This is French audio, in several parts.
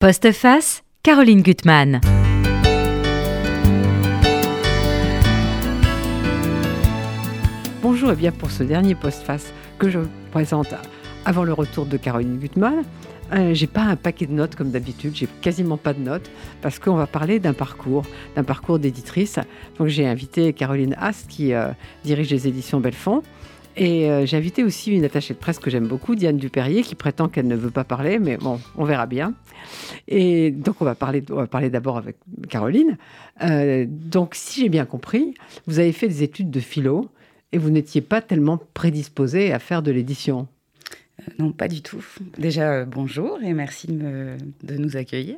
Postface, Caroline Gutmann. Bonjour et bien pour ce dernier postface que je présente avant le retour de Caroline Gutmann. Euh, j'ai pas un paquet de notes comme d'habitude, j'ai quasiment pas de notes parce qu'on va parler d'un parcours, d'un parcours d'éditrice. Donc j'ai invité Caroline Ast qui euh, dirige les éditions Belfond. Et euh, j'ai invité aussi une attachée de presse que j'aime beaucoup, Diane Dupérier, qui prétend qu'elle ne veut pas parler, mais bon, on verra bien. Et donc on va parler, on va parler d'abord avec Caroline. donc si j'ai bien compris, vous avez fait des études de philo et vous n'étiez pas tellement prédisposée à faire de l'édition. Euh, non, pas du tout. Déjà, euh, bonjour et merci de, nous accueillir.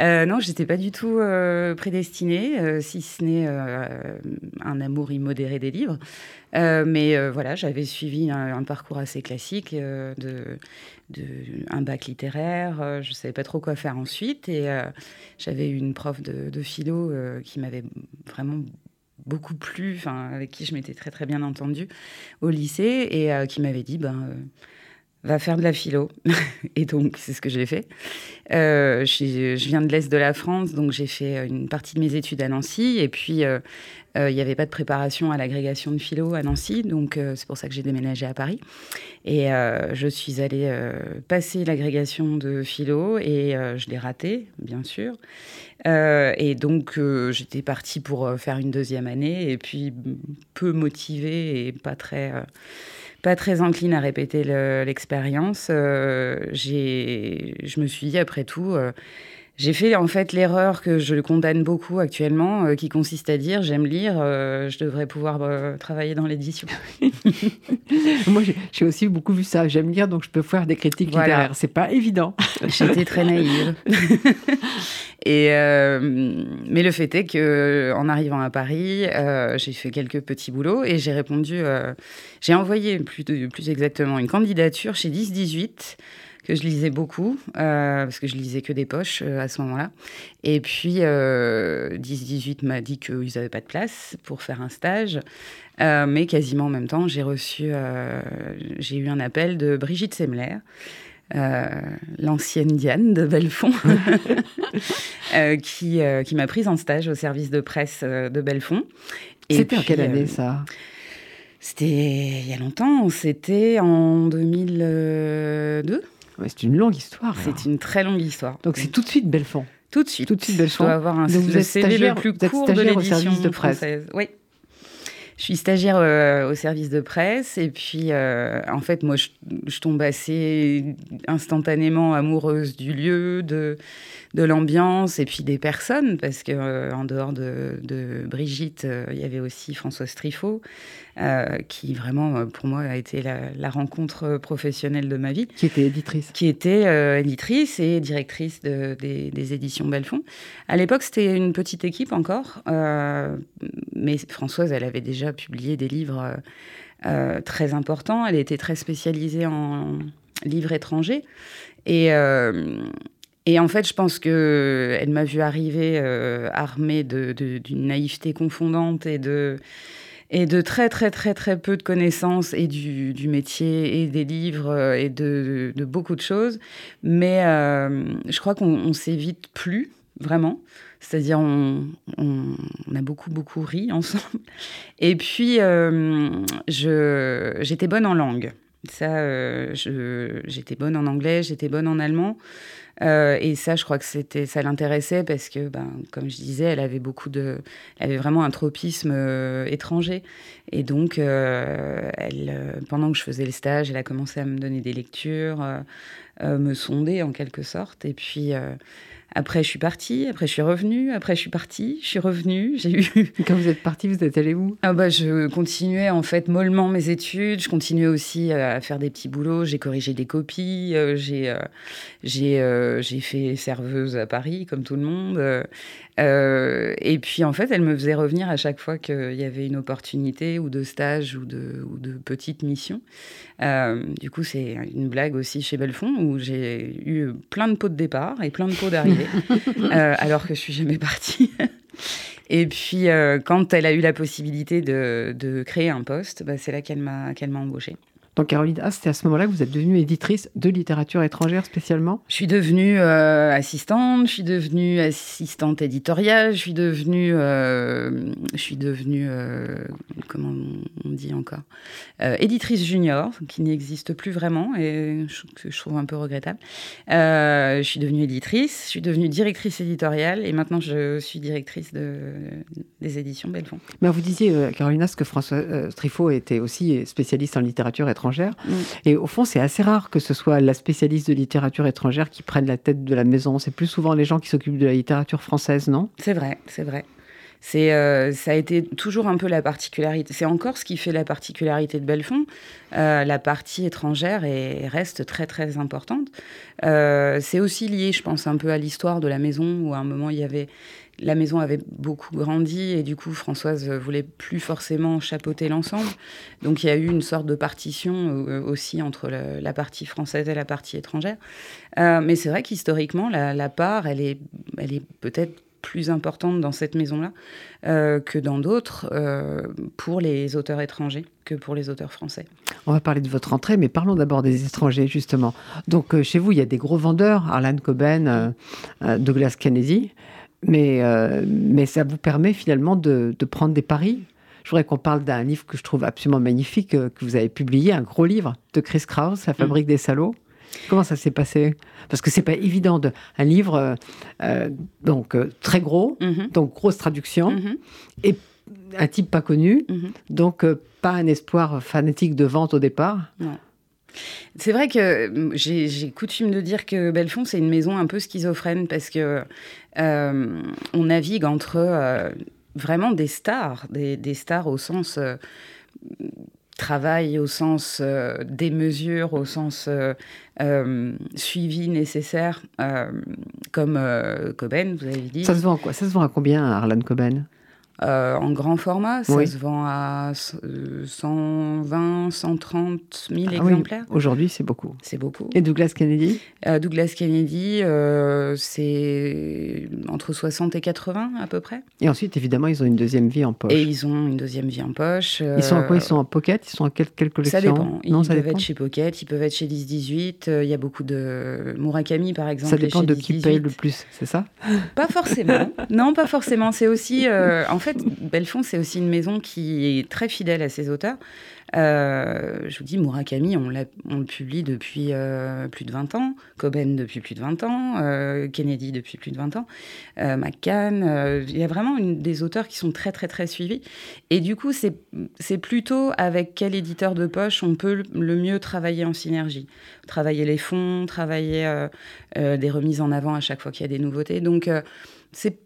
Euh, non, j'étais pas du tout prédestinée, si ce n'est un amour immodéré des livres. mais voilà, j'avais suivi un, parcours assez classique de, un bac littéraire. je savais pas trop quoi faire ensuite et j'avais une prof de, de philo qui m'avait vraiment beaucoup plu, avec qui je m'étais très très bien entendue au lycée et qui m'avait dit ben va faire de la philo. et donc, c'est ce que j'ai fait. Euh, je, viens de l'Est de la France, donc j'ai fait une partie de mes études à Nancy. Et puis, euh, euh, il n'y avait pas de préparation à l'agrégation de philo à Nancy, donc c'est pour ça que j'ai déménagé à Paris. Et je suis allée passer l'agrégation de philo et je l'ai raté, bien sûr. et donc, j'étais partie pour faire une deuxième année, et puis peu motivée et pas très pas très encline à répéter l'expérience. Euh, je me suis dit, après tout, euh, j'ai fait en fait l'erreur que je condamne beaucoup actuellement, euh, qui consiste à dire j'aime lire, je devrais pouvoir travailler dans l'édition. Moi, j'ai aussi beaucoup vu ça. J'aime lire, donc je peux faire des critiques littéraires. C'est pas évident. J'étais très naïve. Et mais le fait est que en arrivant à Paris, j'ai fait quelques petits boulots et j'ai répondu. j'ai envoyé plus, plus exactement une candidature chez 10-18 que je lisais beaucoup, euh, parce que je lisais que des poches euh, à ce moment-là. Et puis, 10-18 euh, m'a dit qu'ils n'avaient pas de place pour faire un stage. mais quasiment en même temps, j'ai reçu, j'ai eu un appel de Brigitte Semler, l'ancienne Diane de Belfond, qui, qui m'a prise en stage au service de presse de Belfond. C'était en quelle année ça? C'était il y a longtemps, c'était en 2002 c'est une longue histoire. C'est une très longue histoire. Donc c'est tout de suite Belfond. Tout de suite. Tout de suite Belfond. Je dois avoir un Donc vous êtes stagiaire, le plus court de l'édition de presse. Française. Oui. Je suis stagiaire euh, au service de presse et puis euh, en fait moi je, je, tombe assez instantanément amoureuse du lieu, de, de l'ambiance et puis des personnes parce que euh, en dehors de, de Brigitte il y avait aussi Françoise Trifot euh, qui vraiment, euh, pour moi, a été la, rencontre professionnelle de ma vie. Qui était éditrice. Qui était euh, éditrice et directrice des, éditions Belfond. À l'époque, c'était une petite équipe encore, mais Françoise, elle avait déjà publié des livres très importants. Elle était très spécialisée en livres étrangers. Et. Et en fait, je pense que elle m'a vu arriver armée d'une naïveté confondante et de très très très très peu de connaissances et du, métier et des livres euh, et de, beaucoup de choses. Mais euh, je crois qu'on s'évite plus vraiment. C'est-à-dire, on, a beaucoup, beaucoup ri ensemble. Et puis, euh, j'étais bonne en langue. Ça, euh, j'étais bonne en anglais, j'étais bonne en allemand. Euh, et ça, je crois que c'était, ça l'intéressait parce que, ben, comme je disais, elle avait beaucoup de, elle avait vraiment un tropisme euh, étranger. Et donc, euh, elle, pendant que je faisais le stage, elle a commencé à me donner des lectures, me sonder en quelque sorte. Et puis, après, je suis partie. Après, je suis revenue. Après, je suis partie. Je suis revenue. J'ai eu. Quand vous êtes partie, vous êtes allée où? Ah bah, Je continuais en fait mollement mes études. Je continuais aussi euh, à faire des petits boulots. J'ai corrigé des copies. Euh, j'ai euh, j'ai j'ai fait serveuse à Paris, comme tout le monde. et puis, en fait, elle me faisait revenir à chaque fois qu'il y avait une opportunité ou de stage ou de, ou de petite mission. du coup, c'est une blague aussi chez Belfond où j'ai eu plein de pots de départ et plein de pots d'arrivée. Euh, alors que je suis jamais partie. Et puis, euh, quand elle a eu la possibilité de, créer un poste, bah, c'est là qu'elle m'a qu'elle embauchée. Donc Caroline ah, c'est à ce moment-là que vous êtes devenue éditrice de littérature étrangère spécialement? Je suis devenue euh, assistante, je suis devenue assistante éditoriale, je suis devenue, euh, je suis devenue euh, comment on dit encore, éditrice junior, qui n'existe plus vraiment et que je trouve un peu regrettable. je suis devenue éditrice, je suis devenue directrice éditoriale et maintenant je suis directrice de, des éditions Belfond. Mais vous disiez, Carolina, que François Truffaut était aussi spécialiste en littérature étrangère Mm. Et au fond, c'est assez rare que ce soit la spécialiste de littérature étrangère qui prenne la tête de la maison. C'est plus souvent les gens qui s'occupent de la littérature française, non? C'est vrai, c'est vrai. C'est, euh, ça a été toujours un peu la particularité. C'est encore ce qui fait la particularité de Belfond. Euh, la partie étrangère est, reste très très importante. Euh, c'est aussi lié, je pense, un peu à l'histoire de la maison où à un moment il y avait la maison avait beaucoup grandi et du coup Françoise voulait plus forcément chapeauter l'ensemble. Donc il y a eu une sorte de partition euh, aussi entre la, partie française et la partie étrangère. Euh, mais c'est vrai qu'historiquement, la, part, elle est, elle est peut-être plus importante dans cette maison-là euh, que dans d'autres pour les auteurs étrangers que pour les auteurs français. On va parler de votre entrée, mais parlons d'abord des étrangers, justement. Donc, chez vous, il y a des gros vendeurs, Arlan Coben, Douglas Kennedy mais, euh, mais ça vous permet finalement de, de prendre des paris. Je voudrais qu'on parle d'un livre que je trouve absolument magnifique, euh, que vous avez publié, un gros livre de Chris Krauss, La fabrique des salauds. Comment ça s'est passé? Parce que c'est pas évident de un livre euh, donc très gros, mm-hmm. donc grosse traduction mm-hmm. et un type pas connu, mm-hmm. donc pas un espoir fanatique de vente au départ. C'est vrai que j'ai coutume de dire que Belfond, c'est une maison un peu schizophrène parce que euh, on navigue entre euh, vraiment des stars, des, stars au sens euh, travail, au sens des mesures, au sens suivi nécessaire, comme Coben, vous avez dit. Ça se vend quoi? Ça se vend à combien, Arlan Coben euh, en grand format, ça se vend à 120, 130 000 exemplaires. Aujourd'hui, c'est beaucoup. C'est beaucoup. Et Douglas Kennedy? Euh, Douglas Kennedy, euh, c'est entre 60 et 80 à peu près. Et ensuite, évidemment, ils ont une deuxième vie en poche. Et ils ont une deuxième vie en poche. Ils sont à quoi? Ils sont en pocket? Ils sont à quelle, quelle collection? Ça dépend. Ils peuvent être chez Pocket, ils peuvent être chez 10-18. Il y a beaucoup de Murakami, par exemple. Ça dépend de qui paye le plus, c'est ça? Pas forcément. non, pas forcément. C'est aussi... en fait, Belfond, c'est aussi une maison qui est très fidèle à ses auteurs. Euh, je vous dis, Murakami, on, on le publie depuis euh, plus de 20 ans, Coben depuis plus de 20 ans, euh, Kennedy depuis plus de 20 ans, McCann. Il y a vraiment des auteurs qui sont très, très, très suivis. Et du coup, c'est plutôt avec quel éditeur de poche on peut le mieux travailler en synergie. Travailler les fonds, travailler des remises en avant à chaque fois qu'il y a des nouveautés. Donc, c'est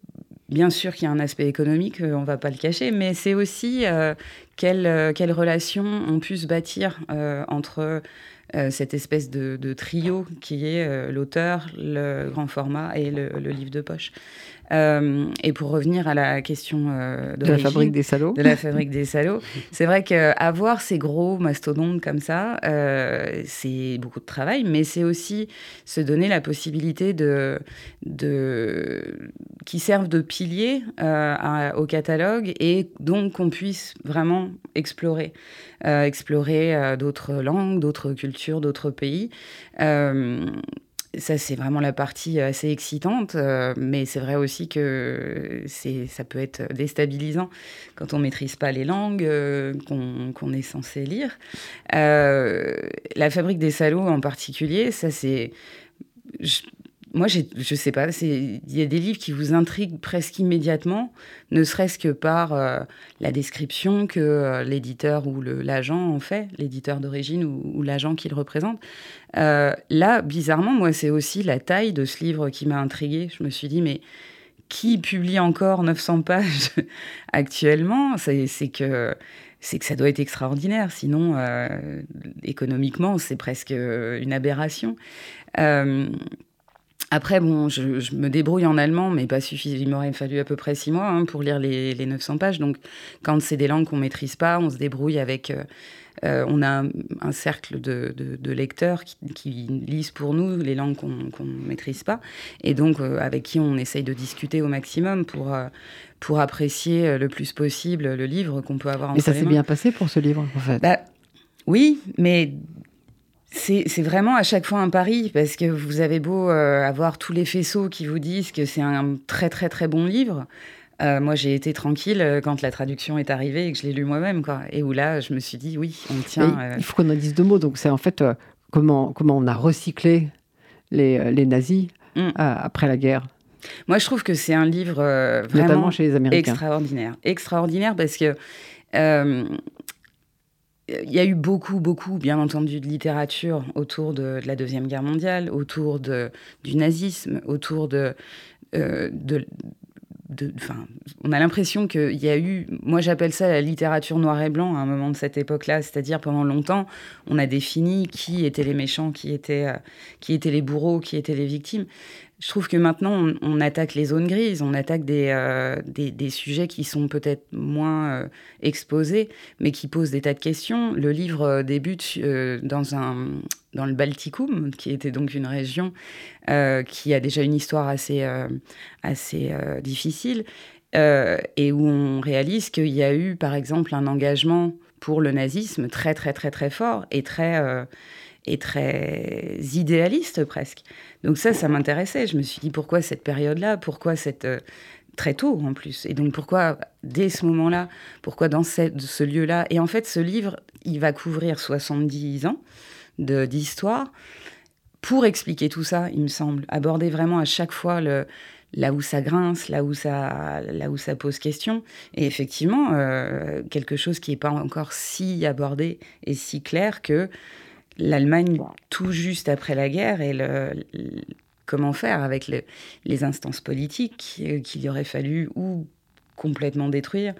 Bien sûr qu'il y a un aspect économique, euh, on ne va pas le cacher, mais c'est aussi euh, quelle, euh, quelle, relation on puisse bâtir entre cette espèce de, trio qui est l'auteur, le grand format et le, livre de poche. Euh, et pour revenir à la question euh, de, la fabrique des salauds, de la fabrique des salauds, c'est vrai qu'avoir ces gros mastodontes comme ça, euh, c'est beaucoup de travail, mais c'est aussi se donner la possibilité de, de qui servent de pilier au catalogue et donc qu'on puisse vraiment explorer, explorer d'autres langues, d'autres cultures, d'autres pays ça, c'est vraiment la partie assez excitante, euh, mais c'est vrai aussi que ça peut être déstabilisant quand on maîtrise pas les langues euh, qu'on est censé lire. Euh, la fabrique des salauds en particulier, ça c'est moi, je sais pas, il y a des livres qui vous intriguent presque immédiatement, ne serait-ce que par euh, la description que euh, l'éditeur ou l'agent en fait, l'éditeur d'origine ou, l'agent qui le représente. Euh, là, bizarrement, moi, c'est aussi la taille de ce livre qui m'a intriguée. Je me suis dit, mais qui publie encore 900 pages actuellement? C'est que c'est que ça doit être extraordinaire. Sinon, économiquement, c'est presque une aberration. Après, bon, je, me débrouille en allemand, mais pas suffisamment. Il m'aurait fallu à peu près six mois hein, pour lire les, 900 pages. Donc, quand c'est des langues qu'on maîtrise pas, on se débrouille avec. Euh, euh, on a un, cercle de, lecteurs qui, lisent pour nous les langues qu'on ne maîtrise pas, et donc euh, avec qui on essaye de discuter au maximum pour, pour apprécier le plus possible le livre qu'on peut avoir en Et ça s'est bien passé pour ce livre, en fait? Bah, Oui, mais c'est vraiment à chaque fois un pari, parce que vous avez beau avoir tous les faisceaux qui vous disent que c'est un très très très bon livre. moi, j'ai été tranquille quand la traduction est arrivée et que je l'ai lu moi-même, quoi. Et où là, je me suis dit, oui, on tient. Il faut qu'on en dise deux mots. Donc, c'est en fait comment, comment on a recyclé les, les nazis mm. après la guerre. Moi, je trouve que c'est un livre euh, vraiment chez les Américains. extraordinaire. Extraordinaire parce que euh, il y a eu beaucoup, beaucoup, bien entendu, de littérature autour de, la Deuxième Guerre mondiale, autour de, du nazisme, autour de, euh, on a l'impression qu'il y a eu, moi j'appelle ça la littérature noir et blanc à un moment de cette époque-là, c'est-à-dire pendant longtemps, on a défini qui étaient les méchants, qui étaient, qui étaient les bourreaux, qui étaient les victimes. Je trouve que maintenant, on, attaque les zones grises, on attaque des, euh, des, sujets qui sont peut-être moins euh, exposés, mais qui posent des tas de questions. Le livre euh, débute dans, un, dans le Balticum, qui était donc une région qui a déjà une histoire assez, assez difficile, et où on réalise qu'il y a eu, par exemple, un engagement pour le nazisme très, très, très, très fort et très et très idéaliste presque. Donc ça, ça m'intéressait. Je me suis dit pourquoi cette période-là, pourquoi cette euh, très tôt en plus, et donc pourquoi dès ce moment-là, pourquoi dans ce lieu-là? Et en fait, ce livre, il va couvrir 70 ans d'histoire pour expliquer tout ça, il me semble, aborder vraiment à chaque fois le, là où ça grince, là où ça, là où ça pose question. Et effectivement, euh, quelque chose qui n'est pas encore si abordé et si clair que l'Allemagne tout juste après la guerre et le, comment faire avec les instances politiques euh, qu'il y aurait fallu ou complètement détruire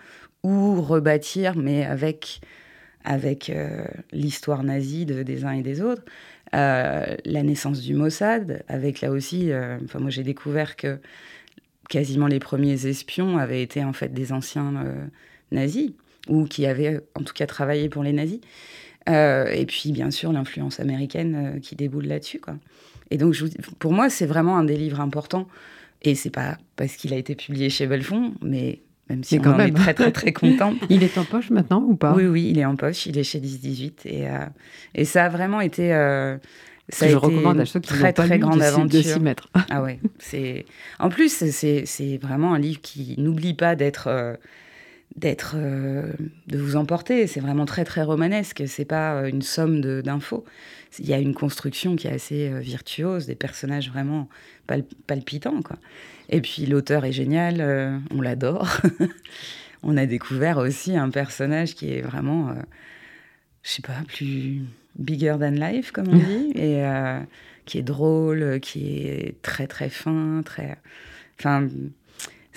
ou rebâtir, mais avec, avec euh, l'histoire nazie des uns et des autres. Euh, la naissance du Mossad, avec là aussi, enfin moi j'ai découvert que quasiment les premiers espions avaient été en fait des anciens nazis ou qui avaient en tout cas travaillé pour les nazis. Euh, et puis, bien sûr, l'influence américaine euh, qui déboule là-dessus. Quoi. Et donc, je pour moi, c'est vraiment un des livres importants. Et c'est pas parce qu'il a été publié chez Belfond, mais même si on en est très, très, très content. il est en poche maintenant ou pas? Oui, oui, il est en poche. Il est chez 10-18. Et, euh, et ça a vraiment été. ça a je recommande à ceux qui très, très grande aventure. de s'y mettre. ah ouais. C'est... En plus, c'est vraiment un livre qui n'oublie pas d'être d'être, euh, de vous emporter. C'est vraiment très très romanesque. C'est pas euh, une somme d'infos. Il y a une construction qui est assez euh, virtuose, des personnages vraiment palpitants, quoi. Et puis l'auteur est génial, on l'adore. on a découvert aussi un personnage qui est vraiment, je sais pas, plus bigger than life, comme on dit, et qui est drôle, qui est très très fin, très, enfin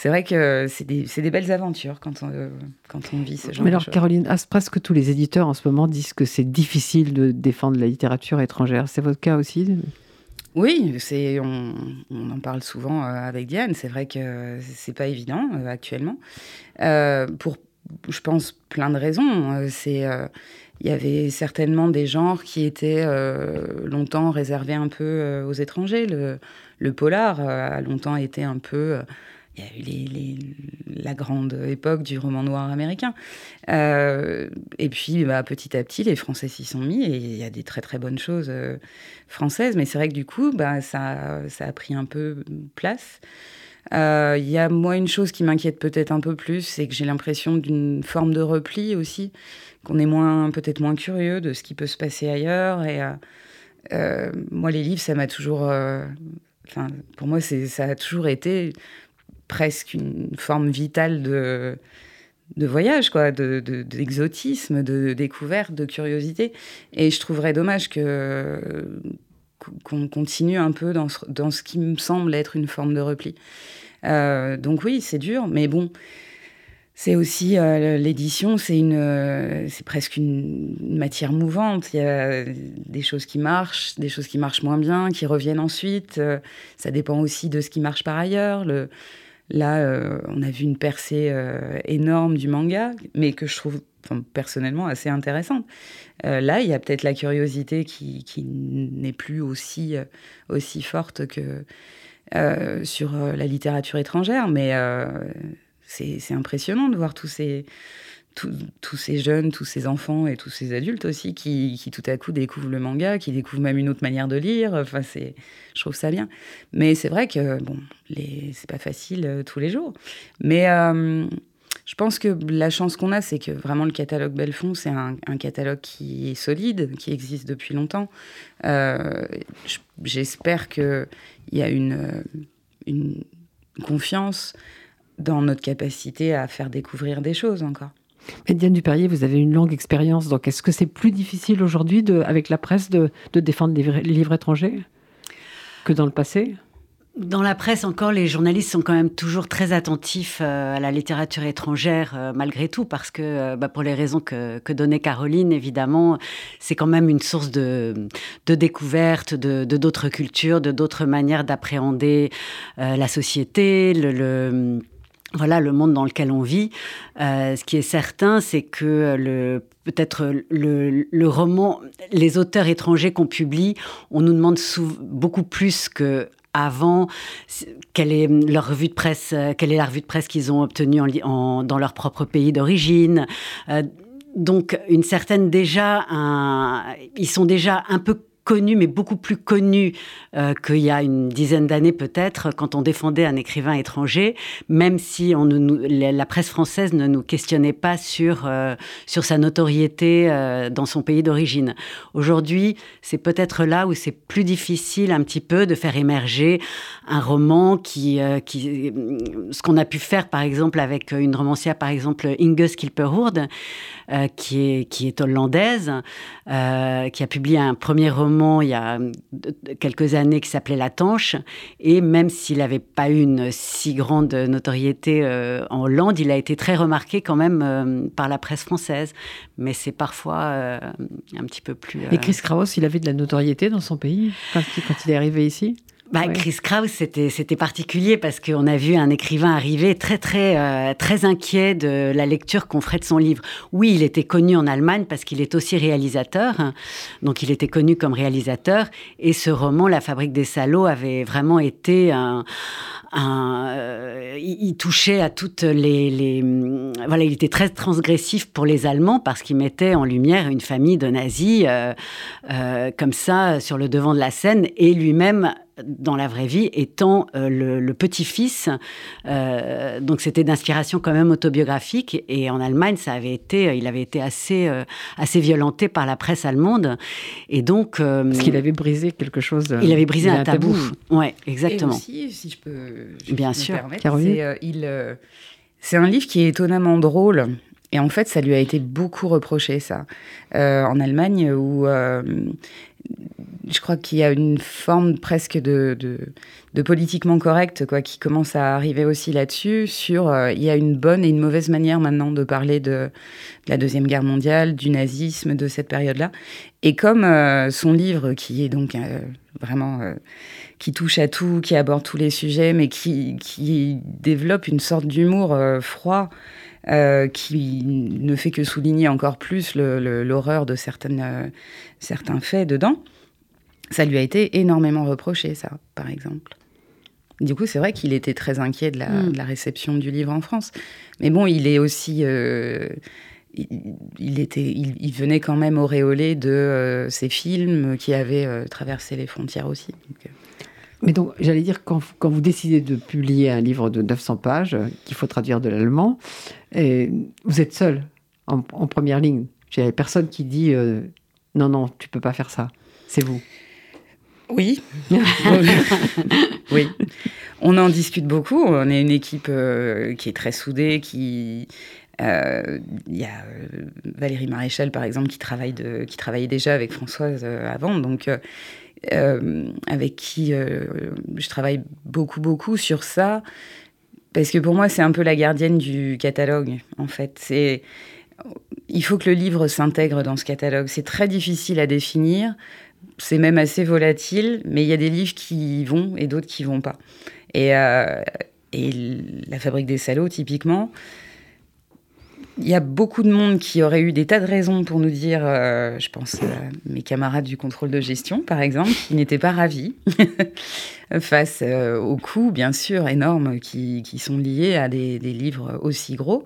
c'est vrai que c'est des, belles aventures quand on, quand on vit ce genre Mais de alors, Caroline, presque tous les éditeurs en ce moment disent que c'est difficile de défendre la littérature étrangère. C'est votre cas aussi oui, c'est on, en parle souvent euh, avec Diane. C'est vrai que c'est pas évident euh, actuellement. Euh, pour, je pense, plein de raisons. C'est il y avait certainement des genres qui étaient longtemps réservés un peu aux étrangers. Le, le polar a longtemps été un peu il y a eu les, la grande époque du roman noir américain. Euh, et puis, bah, petit à petit, les Français s'y sont mis et il y a des très très bonnes choses euh, françaises. Mais c'est vrai que du coup, bah, ça, ça a pris un peu place. Euh, il y a moi une chose qui m'inquiète peut-être un peu plus, c'est que j'ai l'impression d'une forme de repli aussi, qu'on est moins peut-être moins curieux de ce qui peut se passer ailleurs. Et moi, les livres, ça m'a toujours, pour moi, ça a toujours été presque une forme vitale de, de voyage, quoi, d'exotisme, de, de, découverte, de curiosité. Et je trouverais dommage que qu'on continue un peu dans ce, dans ce qui me semble être une forme de repli. Euh, donc oui, c'est dur, mais bon, c'est aussi euh, l'édition, c'est une, c'est presque une, matière mouvante. Il y a des choses qui marchent, des choses qui marchent moins bien, qui reviennent ensuite. Euh, ça dépend aussi de ce qui marche par ailleurs. Le, Là, euh, on a vu une percée euh, énorme du manga, mais que je trouve personnellement assez intéressante. Euh, là, il y a peut-être la curiosité qui, n'est plus aussi, aussi forte que sur la littérature étrangère, mais c'est impressionnant de voir tous ces, tous ces jeunes, tous ces enfants et tous ces adultes aussi qui, qui, tout à coup découvrent le manga, qui découvrent même une autre manière de lire. Enfin, je trouve ça bien. Mais c'est vrai que bon, les, c'est pas facile euh, tous les jours. Mais euh, je pense que la chance qu'on a, c'est que vraiment le catalogue Belfond, c'est un, catalogue qui est solide, qui existe depuis longtemps. Euh, j'espère qu'il y a une, une confiance dans notre capacité à faire découvrir des choses encore. Mais Diane Dupérier, vous avez une longue expérience, donc est-ce que c'est plus difficile aujourd'hui, avec la presse, de, défendre les, livres étrangers que dans le passé? Dans la presse encore, les journalistes sont quand même toujours très attentifs euh, à la littérature étrangère, euh, malgré tout, parce que euh, bah, pour les raisons que, donnait Caroline, évidemment, c'est quand même une source de, de découverte de d'autres cultures, de d'autres manières d'appréhender la société, le voilà le monde dans lequel on vit. Euh, ce qui est certain, c'est que le peut-être le, le, roman, les auteurs étrangers qu'on publie, on nous demande beaucoup plus que avant quelle est leur revue de presse, quelle est la revue de presse qu'ils ont obtenue en, dans leur propre pays d'origine. Euh, donc une certaine déjà, ils sont déjà un peu connu, mais beaucoup plus connu euh, qu'il y a une dizaine d'années peut-être, quand on défendait un écrivain étranger, même si la presse française ne nous questionnait pas sur, euh, sur sa notoriété euh, dans son pays d'origine. Aujourd'hui, c'est peut-être là où c'est plus difficile un petit peu de faire émerger un roman qui... qui ce qu'on a pu faire, par exemple, avec une romancière, par exemple, Inge Skilperhoord, qui, est, qui est hollandaise, qui a publié un premier roman il y a euh, quelques années qui s'appelait La Tanche. Et même s'il n'avait pas eu une si grande notoriété euh, en Hollande, il a été très remarqué quand même euh, par la presse française. Mais c'est parfois un petit peu plus. Et Chris Kraus, il avait de la notoriété dans son pays quand il est arrivé ici? Bah, Chris Kraus, c'était, c'était particulier parce qu'on a vu un écrivain arriver très, très, euh, très inquiet de la lecture qu'on ferait de son livre. Oui, il était connu en Allemagne parce qu'il est aussi réalisateur. Hein. donc, il était connu comme réalisateur. Et ce roman, La fabrique des salauds, avait vraiment été un, un, euh, il touchait à toutes les, les, voilà, il était très transgressif pour les Allemands parce qu'il mettait en lumière une famille de nazis euh, euh, comme ça sur le devant de la scène et lui-même dans la vraie vie étant le, petit-fils. donc c'était d'inspiration quand même autobiographique. Et en Allemagne, ça avait été, il avait été assez, assez violenté par la presse allemande. Et donc, parce qu'il avait brisé quelque chose. Il avait brisé un, tabou. tabou. Ouais, exactement. Et aussi, si je peux Bien sûr. C'est euh, il, euh, c'est un livre qui est étonnamment drôle. Et en fait, ça lui a été beaucoup reproché, ça. Euh, en Allemagne, où je crois qu'il y a une forme presque de, de, politiquement correct quoi, qui commence à arriver aussi là-dessus. Sur, il y a une bonne et une mauvaise manière maintenant de parler de, la Deuxième Guerre mondiale, du nazisme, de cette période-là. Et comme son livre, qui est donc vraiment qui touche à tout, qui aborde tous les sujets, mais qui, qui développe une sorte d'humour euh, froid euh, qui ne fait que souligner encore plus l'horreur de certaines, euh, certains faits dedans. Ça lui a été énormément reproché, ça, par exemple. Du coup, c'est vrai qu'il était très inquiet de la, mm. de la, réception du livre en France. Mais bon, il est aussi il, était, il, venait quand même auréolé de ces films qui avaient traversé les frontières aussi. Mais donc, j'allais dire, quand, quand, vous décidez de publier un livre de 900 pages, euh, qu'il faut traduire de l'allemand, vous êtes seul en, première ligne. Il n'y a personne qui dit euh, non, non, tu peux pas faire ça. C'est vous. Oui. oui. On en discute beaucoup. On est une équipe euh, qui est très soudée, qui. Il y a Valérie Maréchal, par exemple, qui, travaille de, qui travaillait déjà avec Françoise avant. Donc, euh, avec qui euh, je travaille beaucoup, beaucoup sur ça. Parce que pour moi, c'est un peu la gardienne du catalogue, en fait. C'est il faut que le livre s'intègre dans ce catalogue. C'est très difficile à définir, c'est même assez volatile, mais il y a des livres qui vont et d'autres qui vont pas. Et, euh, et La Fabrique des Salauds, typiquement, il y a beaucoup de monde qui aurait eu des tas de raisons pour nous dire, euh, je pense mes camarades du contrôle de gestion, par exemple, qui n'étaient pas ravis face euh, aux coûts, bien sûr, énormes qui, sont liés à des, des livres aussi gros.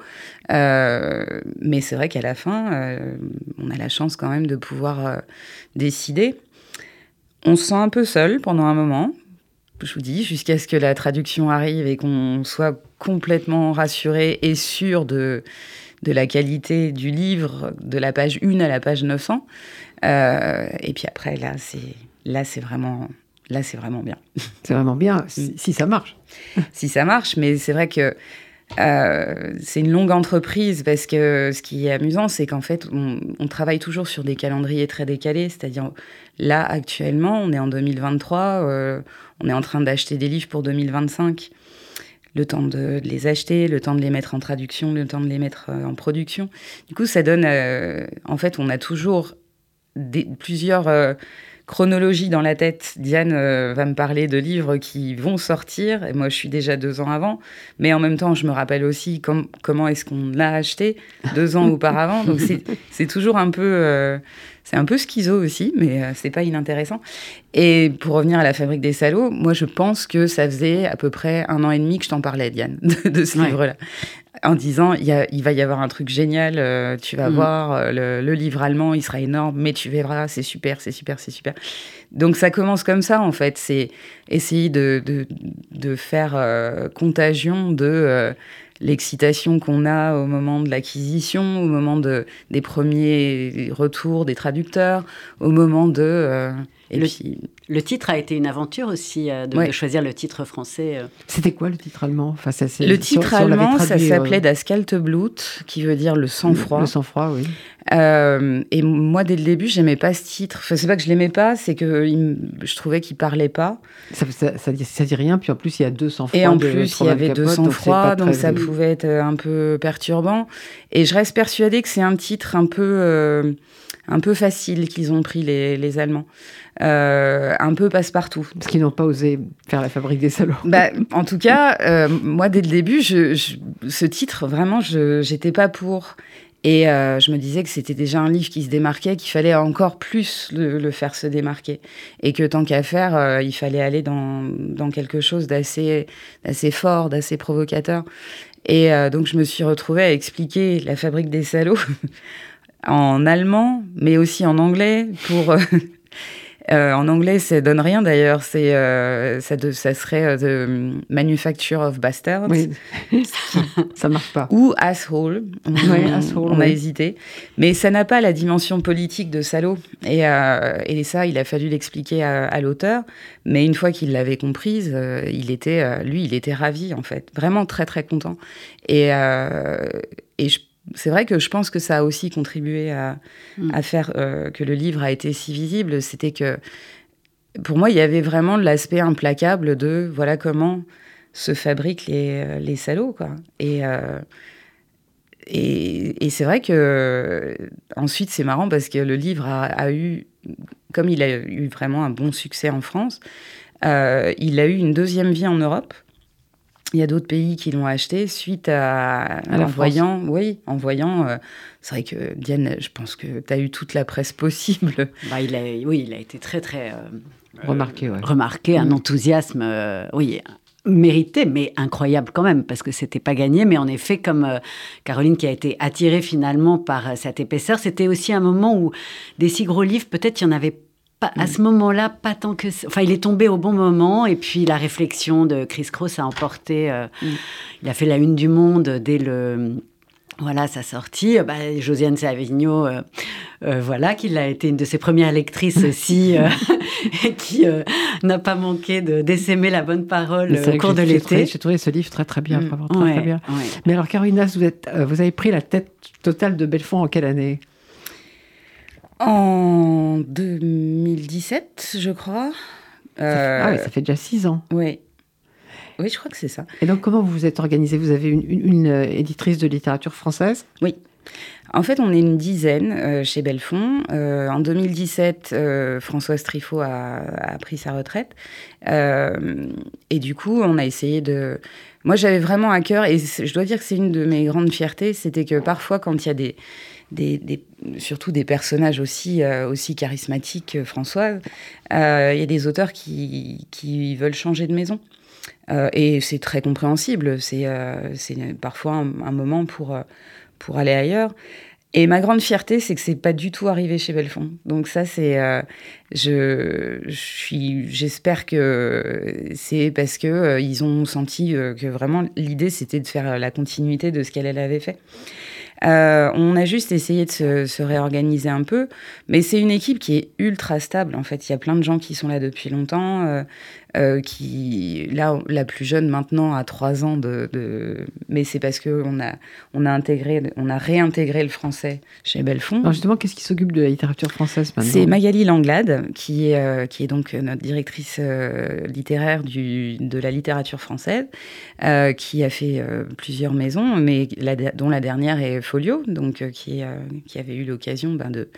Euh, mais c'est vrai qu'à la fin, on a la chance quand même de pouvoir décider. On se sent un peu seul pendant un moment, je vous dis, jusqu'à ce que la traduction arrive et qu'on soit complètement rassuré et sûr de, de la qualité du livre, de la page 1 à la page 900. Euh, et puis après, là, c'est là, c'est vraiment, là, c'est vraiment bien. C'est vraiment bien si, si, ça marche. si ça marche, mais c'est vrai que euh, c'est une longue entreprise parce que ce qui est amusant, c'est qu'en fait, on, on, travaille toujours sur des calendriers très décalés. C'est-à-dire, là, actuellement, on est en 2023, euh, on est en train d'acheter des livres pour 2025 le temps de, les acheter, le temps de les mettre en traduction, le temps de les mettre euh, en production. Du coup, ça donne, euh, en fait, on a toujours des, plusieurs euh, chronologies dans la tête. Diane va me parler de livres qui vont sortir, et moi je suis déjà deux ans avant, mais en même temps, je me rappelle aussi comment est-ce qu'on l'a acheté deux ans auparavant. Donc c'est toujours un peu c'est un peu schizo aussi, mais euh, c'est pas inintéressant. Et pour revenir à la fabrique des salauds, moi je pense que ça faisait à peu près un an et demi que je t'en parlais, Diane, de, ce livre-là. En disant, il, y a, il, va y avoir un truc génial, euh, tu vas mm. voir, euh, le, livre allemand, il sera énorme, mais tu verras, c'est super, c'est super, c'est super. Donc ça commence comme ça, en fait. C'est essayer de, de, de faire contagion de l'excitation qu'on a au moment de l'acquisition, au moment de, des premiers retours des traducteurs, au moment de... Euh, et le, puis... le, titre a été une aventure aussi euh, de, choisir le titre français. Euh. C'était quoi le titre allemand? Enfin, ça, Le titre allemand, ça s'appelait Das kalte Blut, qui veut dire le sang-froid. Le sang-froid, oui. Euh, et moi, dès le début, j'aimais pas ce titre. Enfin, c'est pas que je l'aimais pas, c'est que il, je trouvais qu'il parlait pas. Ça, ça, ça, dit, ça, dit, rien. Puis en plus, il y a 200 froids. Et en plus, il y avait 200 froids, donc, donc ça pouvait être un peu perturbant. Et je reste persuadée que c'est un titre un peu, euh, un peu facile qu'ils ont pris les, les Allemands. Euh, un peu passe-partout. Parce qu'ils n'ont pas osé faire la fabrique des salauds. Bah, en tout cas, euh, moi, dès le début, je, je, ce titre, vraiment, je n'étais pas pour. Et euh, je me disais que c'était déjà un livre qui se démarquait, qu'il fallait encore plus le, le, faire se démarquer. Et que tant qu'à faire, euh, il fallait aller dans, dans quelque chose d'assez fort, d'assez provocateur. Et euh, donc, je me suis retrouvée à expliquer la fabrique des salauds en allemand, mais aussi en anglais, pour euh, en anglais, ça donne rien d'ailleurs. C'est euh, ça, de, ça serait The euh, Manufacture of Bastards. Oui. ça marche pas. Ou Asshole. On, oui, asshole, on oui. a hésité. Mais ça n'a pas la dimension politique de salaud. Et, euh, et ça, il a fallu l'expliquer à, à l'auteur. Mais une fois qu'il l'avait comprise, il était, lui, il était ravi en fait. Vraiment très très content. Et, et je c'est vrai que je pense que ça a aussi contribué à, mm. à faire euh, que le livre a été si visible. C'était que, pour moi, il y avait vraiment l'aspect implacable de voilà comment se fabriquent les, les salauds. Quoi. Et, euh, et, et c'est vrai que, ensuite, c'est marrant parce que le livre a, a, eu, comme il a eu vraiment un bon succès en France, euh, il a eu une deuxième vie en Europe. Il y a d'autres pays qui l'ont acheté suite à, à en voyant, oui, en voyant. Euh, c'est vrai que Diane, je pense que tu as eu toute la presse possible. Bah, il a, oui, il a été très très euh, remarqué, ouais. remarqué, un enthousiasme, euh, oui, mérité, mais incroyable quand même, parce que c'était pas gagné. Mais en effet, comme euh, Caroline qui a été attirée finalement par euh, cette épaisseur, c'était aussi un moment où des si gros livres, peut-être il y en avait pas, à ce moment-là, pas tant que. Enfin, il est tombé au bon moment, et puis la réflexion de Chris Cross a emporté. Euh, mm. Il a fait la une du Monde dès le. Voilà sa sortie. Bah, Josiane Savigno, euh, euh, voilà, qui a été une de ses premières lectrices aussi, et qui n'a pas manqué de d'essaimer la bonne parole au cours de l'été. J'ai trouvé ce livre très très bien, vraiment, très, ouais, très bien. Ouais. Mais alors, Carolina, vous, êtes, vous avez pris la tête totale de Belfond en quelle année? En 2017, je crois. Euh... Ah oui, ça fait déjà six ans. Oui. Oui, je crois que c'est ça. Et donc, comment vous vous êtes organisé Vous avez une, une, une, éditrice de littérature française? Oui. En fait, on est une dizaine chez Belfond. en 2017, Françoise Trifot a, a, pris sa retraite. et du coup, on a essayé de... Moi, j'avais vraiment à cœur, et je dois dire que c'est une de mes grandes fiertés, c'était que parfois, quand il y a des surtout des personnages aussi, euh, aussi charismatiques que Françoise, euh, il y a des auteurs qui, qui veulent changer de maison. Euh, et c'est très compréhensible. C'est parfois un, moment pour, pour aller ailleurs. Et ma grande fierté, c'est que c'est pas du tout arrivé chez Belfond. Donc ça, c'est, je, suis, j'espère que c'est parce que ils ont senti que vraiment l'idée, c'était de faire la continuité de ce qu'elle avait fait. Euh, on a juste essayé de se, réorganiser un peu, mais c'est une équipe qui est ultra stable. En fait, il y a plein de gens qui sont là depuis longtemps. Euh, euh, qui, là, la plus jeune maintenant a trois ans de, mais c'est parce que on a, on a intégré, on a réintégré le français chez Belfond. Alors justement, qu'est-ce qui s'occupe de la littérature française maintenant C'est Magali Langlade, qui est, euh, qui est donc notre directrice euh, littéraire du, de la littérature française, qui a fait plusieurs maisons, mais dont la dernière est Folio, donc qui, qui avait eu l'occasion ben, de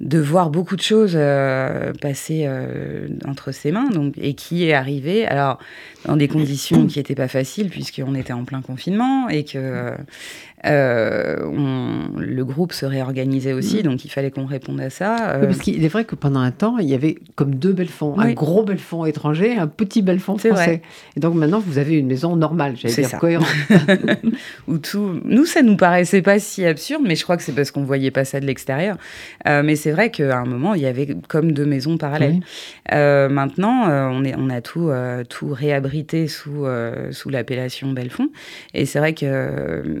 de voir beaucoup de choses euh, passer euh, entre ses mains, donc, et qui est arrivé, alors dans des conditions qui n'étaient pas faciles, puisqu'on était en plein confinement, et que euh, on, le groupe se réorganisait aussi, mm. donc il fallait qu'on réponde à ça. Euh. parce qu'il est vrai que pendant un temps, il y avait comme deux Belfonds, un gros Belfond étranger, un petit Belfond français. Et donc maintenant, vous avez une maison normale, j'allais dire ça. cohérente. Où tout, nous, ça nous paraissait pas si absurde, mais je crois que c'est parce qu'on voyait pas ça de l'extérieur. Euh, mais c'est vrai qu'à un moment, il y avait comme deux maisons parallèles. maintenant, on, est, on a tout, tout réabrité sous, sous l'appellation Belfond. Et c'est vrai que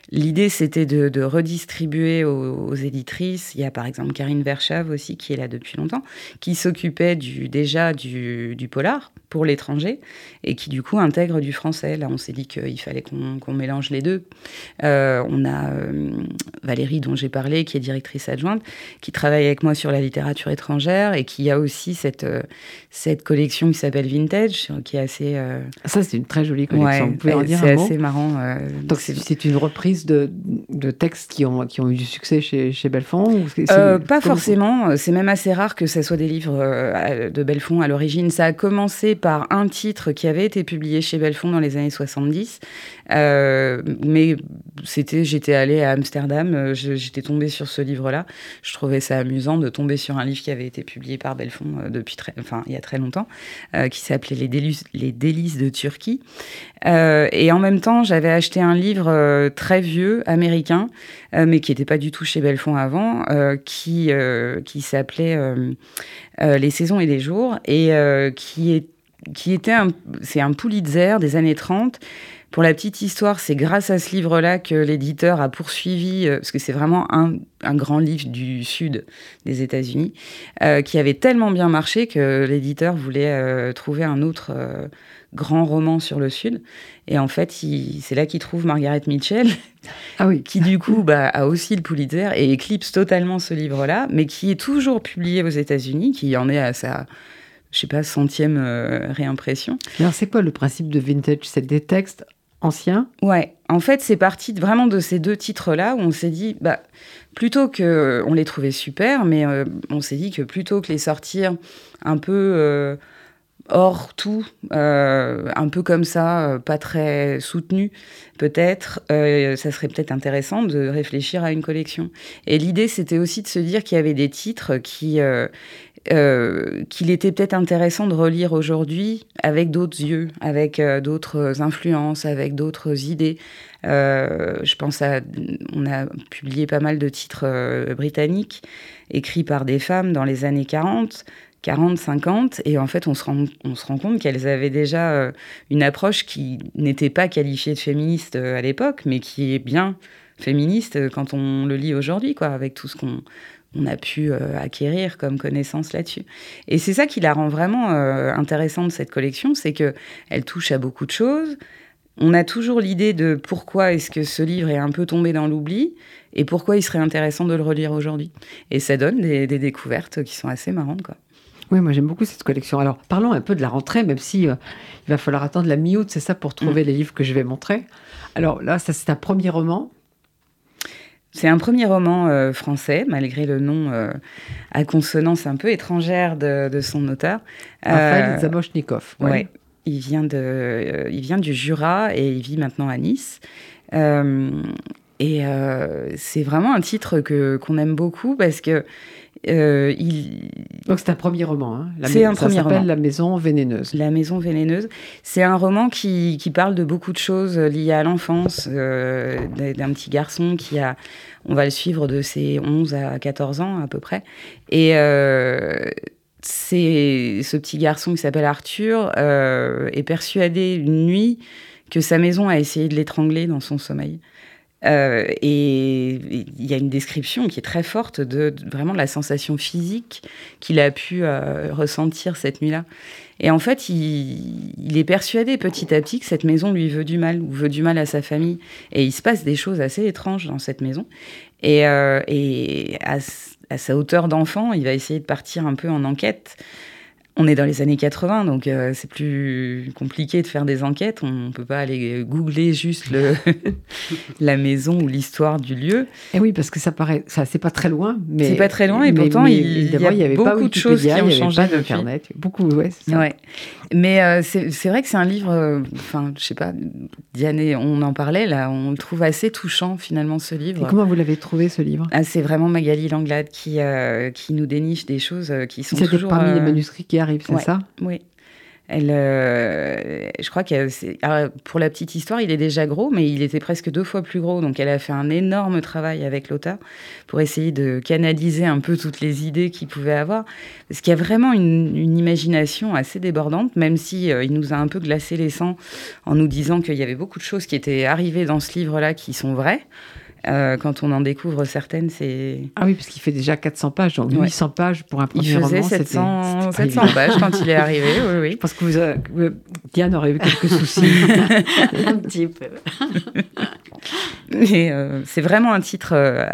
L'idée, c'était de, redistribuer aux, éditrices. Il y a par exemple Karine Verschave aussi, qui est là depuis longtemps, qui s'occupait du, déjà du, polar pour l'étranger et qui du coup intègre du français. Là, on s'est dit qu'il fallait qu'on mélange les deux. Euh, on a euh, Valérie, dont j'ai parlé, qui est directrice adjointe, qui travaille avec moi sur la littérature étrangère et qui a aussi cette, euh, cette collection qui s'appelle Vintage, qui est assez... Ça, c'est une très jolie collection. Vous pouvez en dire C'est assez marrant. Donc, c'est une reprise de, textes qui ont, qui ont eu du succès chez, chez Belfond euh, Pas forcément. C'est même assez rare que ce soit des livres euh, de Belfond à l'origine. Ça a commencé par un titre qui avait été publié chez Belfond dans les années 70. Euh, mais c'était, j'étais allée à Amsterdam, j'étais tombée sur ce livre-là. Je trouvais ça amusant de tomber sur un livre qui avait été publié par Belfond depuis très, enfin, il y a très longtemps, qui s'appelait les délices, de Turquie. et en même temps, j'avais acheté un livre très vieux, américain, euh, mais qui n'était pas du tout chez Belfond avant, euh, qui, euh, qui s'appelait Les saisons et les jours, et qui, est, qui était un, c'est un Pulitzer des années 30. Pour la petite histoire, c'est grâce à ce livre-là que l'éditeur a poursuivi, parce que c'est vraiment un, un, grand livre du sud des États-Unis, qui avait tellement bien marché que l'éditeur voulait trouver un autre grand roman sur le Sud. Et en fait, c'est là qu'il trouve Margaret Mitchell, ah oui. qui du coup bah, a aussi le Pulitzer et éclipse totalement ce livre-là, mais qui est toujours publié aux États-Unis, qui en est à sa, je sais pas, centième euh, réimpression. Alors, c'est quoi le principe de vintage? C'est des textes anciens Ouais, en fait, c'est parti vraiment de ces deux titres-là où on s'est dit, bah, plutôt que. On les trouvait super, mais euh, on s'est dit que plutôt que les sortir un peu. Euh, hors tout, euh, un peu comme ça, euh, pas très soutenu, peut-être, euh, ça serait peut-être intéressant de réfléchir à une collection. Et l'idée, c'était aussi de se dire qu'il y avait des titres qui, qu'il était peut-être intéressant de relire aujourd'hui avec d'autres yeux, avec d'autres influences, avec d'autres idées. je pense à, on a publié pas mal de titres britanniques écrits par des femmes dans les années 40 40, 50, et en fait, on se rend, on se rend compte qu'elles avaient déjà euh, une approche qui n'était pas qualifiée de féministe euh, à l'époque, mais qui est bien féministe euh, quand on le lit aujourd'hui, quoi, avec tout ce qu'on on a pu acquérir comme connaissance là-dessus. Et c'est ça qui la rend vraiment intéressante, cette collection, c'est que elle touche à beaucoup de choses. On a toujours l'idée de pourquoi est-ce que ce livre est un peu tombé dans l'oubli et pourquoi il serait intéressant de le relire aujourd'hui. Et ça donne des, des découvertes qui sont assez marrantes, quoi. Oui, moi j'aime beaucoup cette collection. Alors parlons un peu de la rentrée, même si euh, il va falloir attendre la mi-août, c'est ça, pour trouver mm. les livres que je vais montrer. Alors là, ça c'est un premier roman. C'est un premier roman français, malgré le nom à consonance un peu étrangère de, son auteur. Raphaël Zamoshnikov. Ouais. Il vient, de, il vient du Jura et il vit maintenant à Nice. et c'est vraiment un titre que qu'on aime beaucoup parce que euh, il... Donc c'est un premier roman. Hein. C'est un ça premier roman. La Maison vénéneuse. La Maison vénéneuse. C'est un roman qui, qui, parle de beaucoup de choses liées à l'enfance, euh, d'un petit garçon qui a, on va le suivre de ses 11 à 14 ans à peu près. Et euh, c'est ce petit garçon qui s'appelle Arthur est persuadé une nuit que sa maison a essayé de l'étrangler dans son sommeil. Euh, et il y a une description qui est très forte de, vraiment la sensation physique qu'il a pu euh, ressentir cette nuit-là. Et en fait, il, est persuadé petit à petit que cette maison lui veut du mal ou veut du mal à sa famille. Et il se passe des choses assez étranges dans cette maison. Et, euh, à, sa hauteur d'enfant, il va essayer de partir un peu en enquête. On est dans les années 80, donc euh, c'est plus compliqué de faire des enquêtes. On ne peut pas aller googler juste le la maison ou l'histoire du lieu. Et oui, parce que ça paraît, ça c'est pas très loin, mais c'est pas très loin et pourtant il, y, avait beaucoup de choses qui ont changé. Il d'internet, beaucoup, ouais. ouais. Mais euh, c'est vrai que c'est un livre, euh, enfin, je sais pas, Diane, on en parlait là, on le trouve assez touchant finalement ce livre. Et comment vous l'avez trouvé ce livre? Ah, C'est vraiment Magali Langlade qui qui nous déniche des choses qui sont toujours parmi les manuscrits qui arrive, c'est ça? Oui. Elle, euh, je crois que pour la petite histoire, il est déjà gros, mais il était presque deux fois plus gros. Donc, elle a fait un énorme travail avec l'auteur pour essayer de canaliser un peu toutes les idées qu'il pouvait avoir. Parce qu'il y a vraiment une, imagination assez débordante, même si euh, il nous a un peu glacé les sangs en nous disant qu'il y avait beaucoup de choses qui étaient arrivées dans ce livre-là qui sont vraies. Euh, quand on en découvre certaines, c'est. Ah oui, parce qu'il fait déjà 400 pages, donc 800 pages pour un premier il faisait 700, 700 pages quand il est arrivé, oui, oui. Je pense que vous, Diane aurait eu quelques soucis. un petit peu. Mais euh, c'est vraiment un titre, euh,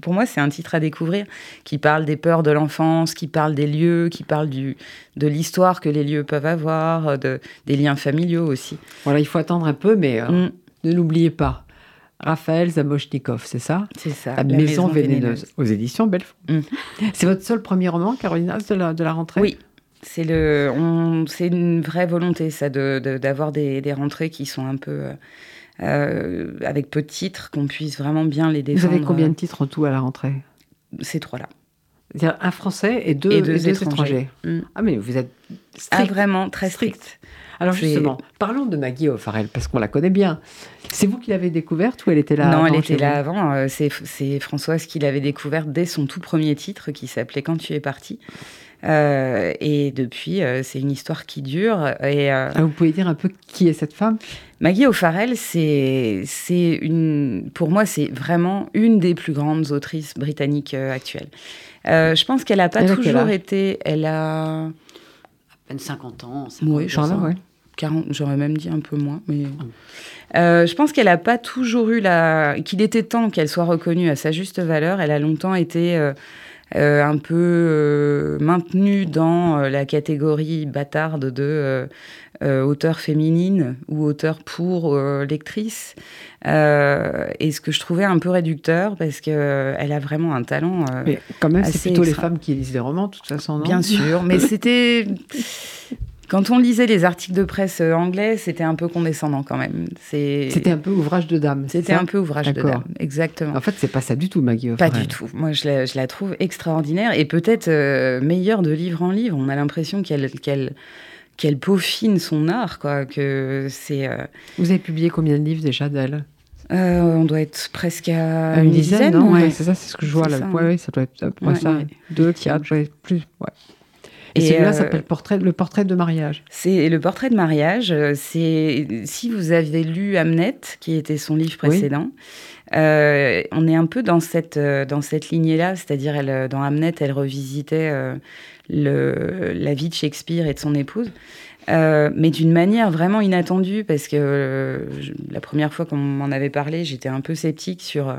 pour moi, c'est un titre à découvrir, qui parle des peurs de l'enfance, qui parle des lieux, qui parle du, de l'histoire que les lieux peuvent avoir, de, des liens familiaux aussi. Voilà, il faut attendre un peu, mais mm. ne l'oubliez pas. Raphaël Zamoshnikov, c'est ça? C'est ça. La, Maison, vénéneuse. aux éditions Belfort. Mm. C'est votre seul premier roman, Carolina, de la, de la rentrée? Oui. C'est le, c'est une vraie volonté, ça, d'avoir de, des, des, rentrées qui sont un peu euh, euh, avec peu de titres, qu'on puisse vraiment bien les défendre. Vous avez combien de titres en tout à la rentrée? Ces trois-là. C'est-à-dire un français et deux, et deux, étrangers. Mm. Ah mais vous êtes strict. Ah, vraiment très strict. Alors justement, parlons de Maggie O'Farrell, parce qu'on la connaît bien. C'est vous qui l'avez découverte ou elle était là avant Non, elle était là avant. Euh, c'est Françoise qui l'avait découverte dès son tout premier titre qui s'appelait Quand tu es parti. Euh, et depuis, euh, c'est une histoire qui dure. Et, ah, vous pouvez dire un peu qui est cette femme? Maggie O'Farrell, c'est une, pour moi, c'est vraiment une des plus grandes autrices britanniques actuelles. je pense qu'elle n'a pas toujours été. Elle a à peine 50 ans. 50 oui, genre j'aurais même dit un peu moins. Mais... Euh, je pense qu'elle n'a pas toujours eu la... qu'il était temps qu'elle soit reconnue à sa juste valeur. Elle a longtemps été euh, euh, un peu maintenue dans la catégorie bâtarde de auteur féminine ou auteur pour lectrice. et ce que je trouvais un peu réducteur parce qu'elle elle a vraiment un talent. mais quand même, c'est plutôt les femmes qui lisent des romans, de toute façon. Non? Bien sûr, mais c'était... Quand on lisait les articles de presse euh, anglais, c'était un peu condescendant quand même. C'était un peu ouvrage de dame. C'était un peu ouvrage de dame, exactement. En fait, c'est pas ça du tout, Maggie Pas du tout. Moi, je la, je la trouve extraordinaire et peut-être euh, meilleure de livre en livre. On a l'impression qu'elle qu'elle qu'elle peaufine son art, quoi. Que c'est. Euh, Vous avez publié combien de livres déjà d'elle? On doit être presque à une, dizaine, non? C'est ça, c'est ce que je vois là. Oui, ça doit être ouais, ça. Deux, quatre, plus. Ouais. Et, celui-là euh, s'appelle portrait, le portrait de mariage. C'est le portrait de mariage. Euh, c'est si vous avez lu Hamnet, qui était son livre précédent. Euh, on est un peu dans cette, dans cette lignée-là, c'est-à-dire elle, dans Hamnet, elle revisitait le, la vie de Shakespeare et de son épouse, mais d'une manière vraiment inattendue, parce que la première fois qu'on m'en avait parlé, j'étais un peu sceptique sur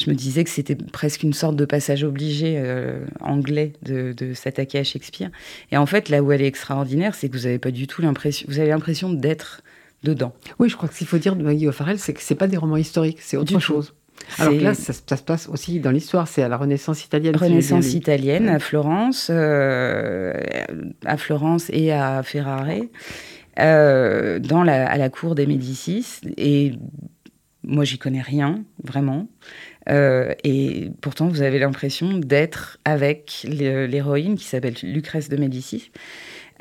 je me disais que c'était presque une sorte de passage obligé euh, anglais de, s'attaquer à Shakespeare. Et en fait, là où elle est extraordinaire, c'est que vous avez pas du tout l'impression, vous avez l'impression d'être dedans. Oui, je crois que ce qu'il faut dire de Maggie O'Farrell, c'est que c'est pas des romans historiques, c'est autre chose. Alors là, ça, se passe aussi dans l'histoire, c'est à la Renaissance italienne. Renaissance italienne, à Florence, à Florence et à Ferrare, dans la, à la cour des Médicis. Et moi, j'y connais rien, vraiment. Euh, et pourtant, vous avez l'impression d'être avec l'héroïne qui s'appelle Lucrèce de Médicis,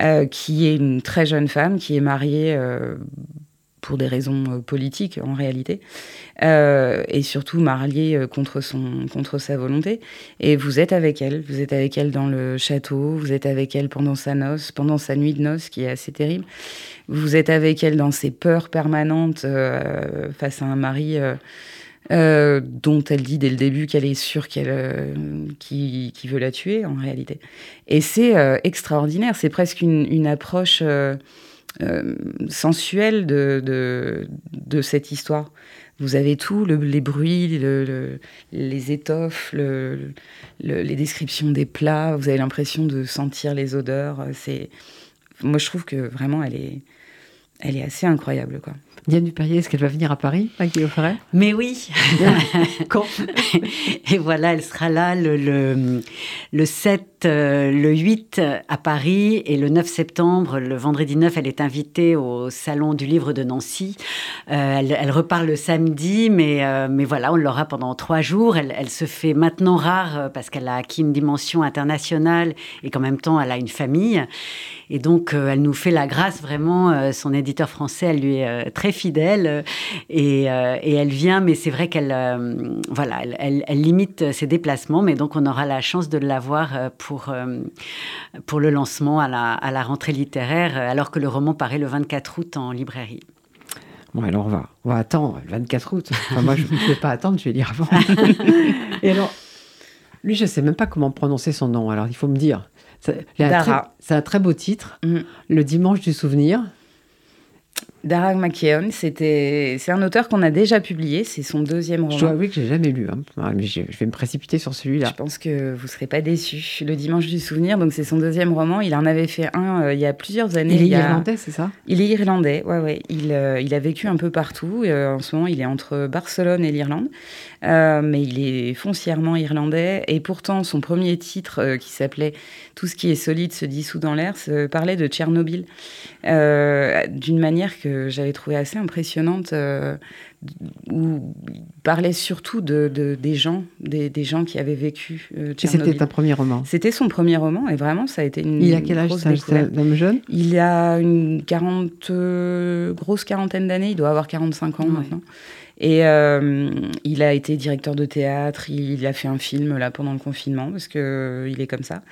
euh, qui est une très jeune femme qui est mariée euh, pour des raisons politiques en réalité, et surtout mariée contre, son, contre sa volonté. Et vous êtes avec elle, vous êtes avec elle dans le château, vous êtes avec elle pendant sa noce, pendant sa nuit de noces qui est assez terrible. Vous êtes avec elle dans ses peurs permanentes face à un mari euh, dont elle dit dès le début qu'elle est sûre qu'elle, euh, qui, veut la tuer en réalité. Et c'est euh, extraordinaire, c'est presque une, approche sensuelle de, de, cette histoire. Vous avez tout, les bruits, les étoffes, les descriptions des plats, vous avez l'impression de sentir les odeurs. C'est, moi, je trouve que vraiment, elle est, elle est assez incroyable. Quoi. Diane Dupérier, est-ce qu'elle va venir à Paris, à Guillaume Mais oui. Quand? Et voilà, elle sera là le, le, le 7, euh, le 8 à Paris et le 9 septembre, le vendredi 9, elle est invitée au Salon du Livre de Nancy. Euh, elle, repart le samedi, mais, euh, mais voilà, on l'aura pendant trois jours. Elle, se fait maintenant rare parce qu'elle a acquis une dimension internationale et qu'en même temps, elle a une famille. Et donc, elle nous fait la grâce, vraiment. son éditeur français, elle lui est très fidèle euh, et, elle vient, mais c'est vrai qu'elle voilà, elle, limite ses déplacements, mais donc on aura la chance de l'avoir pour, pour le lancement à la, à la rentrée littéraire, alors que le roman paraît le 24 août en librairie. Bon, alors on va, on va attendre le 24 août. moi, je ne vais pas attendre, je vais lire avant. et alors, lui, je ne sais même pas comment prononcer son nom, alors il faut me dire. C'est un, très beau titre, mm. Le dimanche du souvenir. Darag McKeown, c'était, c'est un auteur qu'on a déjà publié, c'est son deuxième roman. Je dois avouer que j'ai jamais lu, hein. ah, mais je, vais me précipiter sur celui-là. Je pense que vous serez pas déçus. Le Dimanche du souvenir, donc c'est son deuxième roman. Il en avait fait un euh, il y a plusieurs années. Il est irlandais, c'est ça? Il est irlandais, ouais, ouais. Il, euh, il a vécu un peu partout. Euh, en ce moment, il est entre Barcelone et l'Irlande. Mais il est foncièrement irlandais. Et pourtant, son premier titre, qui s'appelait Tout ce qui est solide se dissout dans l'air, parlait de Tchernobyl d'une manière que j'avais trouvé assez impressionnante où il parlait surtout de, des gens, des, des, gens qui avaient vécu Tchernobyl. Et c'était un premier roman C'était son premier roman, et vraiment, ça a été une Il a quel âge, c'est un homme jeune? Il a une 40, grosse quarantaine d'années, il doit avoir 45 ans maintenant. Et euh, il a été directeur de théâtre, il, a fait un film là pendant le confinement parce que euh, est comme ça.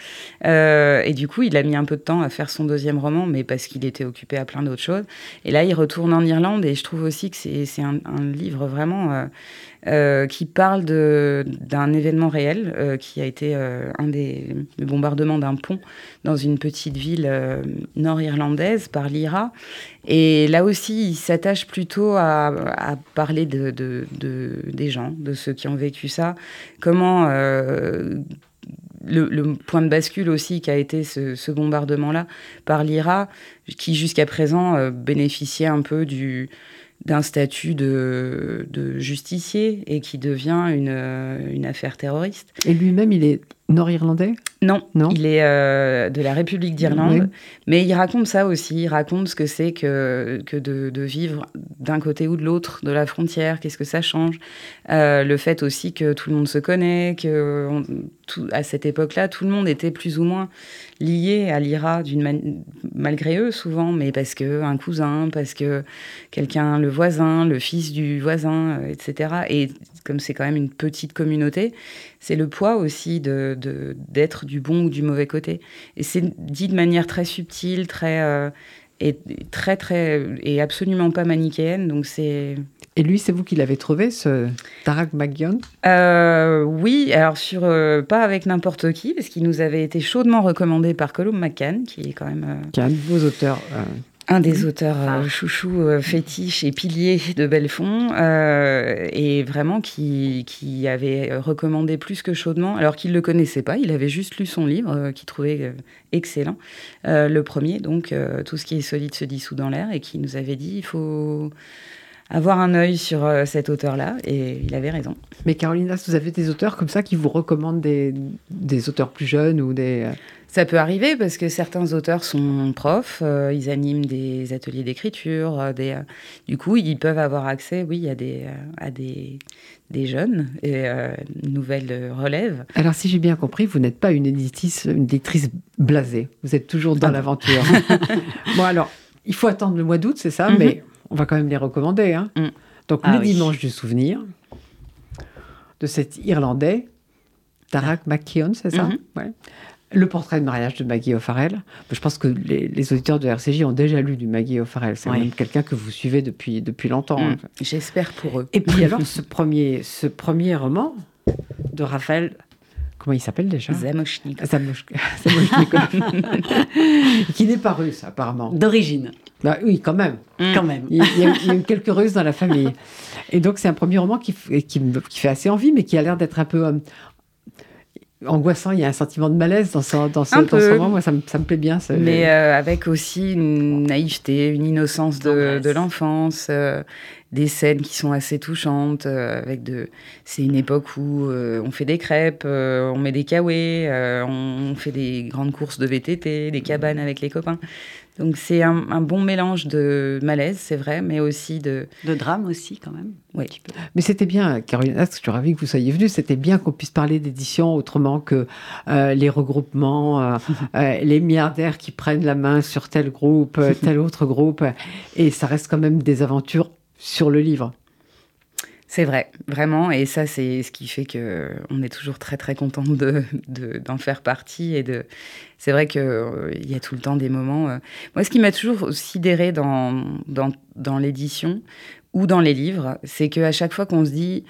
Euh, et du coup, il a mis un peu de temps à faire son deuxième roman, mais parce qu'il était occupé à plein d'autres choses. Et là, il retourne en Irlande et je trouve aussi que c'est un, un, livre vraiment euh, qui parle d'un événement réel euh, qui a été euh, un des bombardements d'un pont dans une petite ville nord-irlandaise par l'IRA. Et là aussi, il s'attache plutôt à, parler de, de, de, des gens, de ceux qui ont vécu ça. Comment le, point de bascule aussi qui a été ce bombardement-là par l'IRA, qui jusqu'à présent bénéficiait un peu du, d'un statut de, justicier et qui devient une, une affaire terroriste. Et lui-même, il est nord-irlandais? Non, non, il est euh, de la République d'Irlande, mais il raconte ça aussi, il raconte ce que c'est que, que de, de vivre d'un côté ou de l'autre de la frontière, qu'est-ce que ça change, euh, le fait aussi que tout le monde se connaît, que à cette époque-là, tout le monde était plus ou moins lié à l'IRA, malgré eux souvent, mais parce que un cousin, parce que quelqu'un, le voisin, le fils du voisin, euh, etc. Et comme c'est quand même une petite communauté, c'est le poids aussi de d'être du bon ou du mauvais côté. Et c'est dit de manière très subtile, très euh, et très très et absolument pas manichéenne. Donc c'est et lui, c'est vous qui l'avez trouvé, ce Tarak McGion euh, Oui, alors sur euh, pas avec n'importe qui, parce qu'il nous avait été chaudement recommandé par Colum McCann, qui est quand même euh, qui est un de vos auteurs un des auteurs euh, chouchou euh, fétiche et pilier de Belfond, euh, et vraiment qui, qui, avait recommandé plus que chaudement, alors qu'il ne le connaissait pas, il avait juste lu son livre, qu'il trouvait excellent, le premier, donc Tout ce qui est solide se dissout dans l'air, et qui nous avait dit il faut avoir un œil sur cet auteur-là, et il avait raison. Mais Caroline, vous avez des auteurs comme ça qui vous recommandent des, des auteurs plus jeunes ou des... Euh, ça peut arriver parce que certains auteurs sont profs, euh, ils animent des ateliers d'écriture, des, du coup ils peuvent avoir accès, oui, à des, à des, des jeunes et une nouvelle relève. Alors si j'ai bien compris, vous n'êtes pas une éditrice, une éditrice blasée, vous êtes toujours dans ah l'aventure. bon alors, il faut attendre le mois d'août, c'est ça, mhm. mais on va quand même les recommander. Hein. Mm. Donc, ah Le Dimanche du Souvenir, de cet Irlandais, Tarak ah. McKeown, c'est ça? Mm-hmm. Le portrait de mariage de Maggie O'Farrell. Je pense que les, auditeurs de RCJ ont déjà lu du Maggie O'Farrell. C'est quelqu'un que vous suivez depuis, depuis longtemps. Mm. J'espère pour eux. Et puis alors, ce premier, ce premier roman de Raphaël Comment il s'appelle déjà? Zamoshnikov. qui n'est pas russe, apparemment. D'origine. Bah, oui, quand même. Mm. Quand même. Il y, a, eu quelques Russes dans la famille. Et donc, c'est un premier roman qui, qui, qui, fait assez envie, mais qui a l'air d'être un peu euh, angoissant. Il y a un sentiment de malaise dans ce, dans ce, roman. Moi, ça me, ça me plaît bien. Mais euh, avec aussi une naïveté, une innocence de, de l'enfance. Euh, des scènes qui sont assez touchantes. avec de, c'est une époque où on fait des crêpes, on met des kawaii, on fait des grandes courses de VTT, des cabanes avec les copains. Donc c'est un, bon mélange de malaise, c'est vrai, mais aussi de... De drame aussi, quand même. Oui. Mais c'était bien, Caroline je suis ravie que vous soyez venue, c'était bien qu'on puisse parler d'édition autrement que euh, les regroupements, euh, euh, les milliardaires qui prennent la main sur tel groupe, tel autre groupe. Et ça reste quand même des aventures sur le livre. C'est vrai, vraiment, et ça c'est ce qui fait que on est toujours très très content de d'en faire partie et de. C'est vrai que euh, y a tout le temps des moments. Euh, moi, ce qui m'a toujours sidéré dans dans, dans l'édition ou dans les livres, c'est qu'à chaque fois qu'on se dit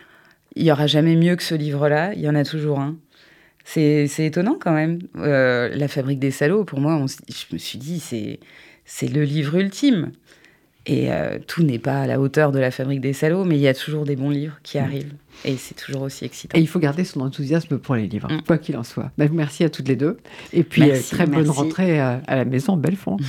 il y aura jamais mieux que ce livre-là, il y en a toujours un. C'est étonnant quand même. Euh, La fabrique des salauds, pour moi, je me suis dit c'est c'est le livre ultime. Et euh, tout n'est pas à la hauteur de la fabrique des salauds, mais il y a toujours des bons livres qui mm. arrivent. Et c'est toujours aussi excitant. Et il faut garder son enthousiasme pour les livres, mm. quoi qu'il en soit. Ben, merci à toutes les deux. Et puis, euh, très bonne rentrée à, à la maison Belfond.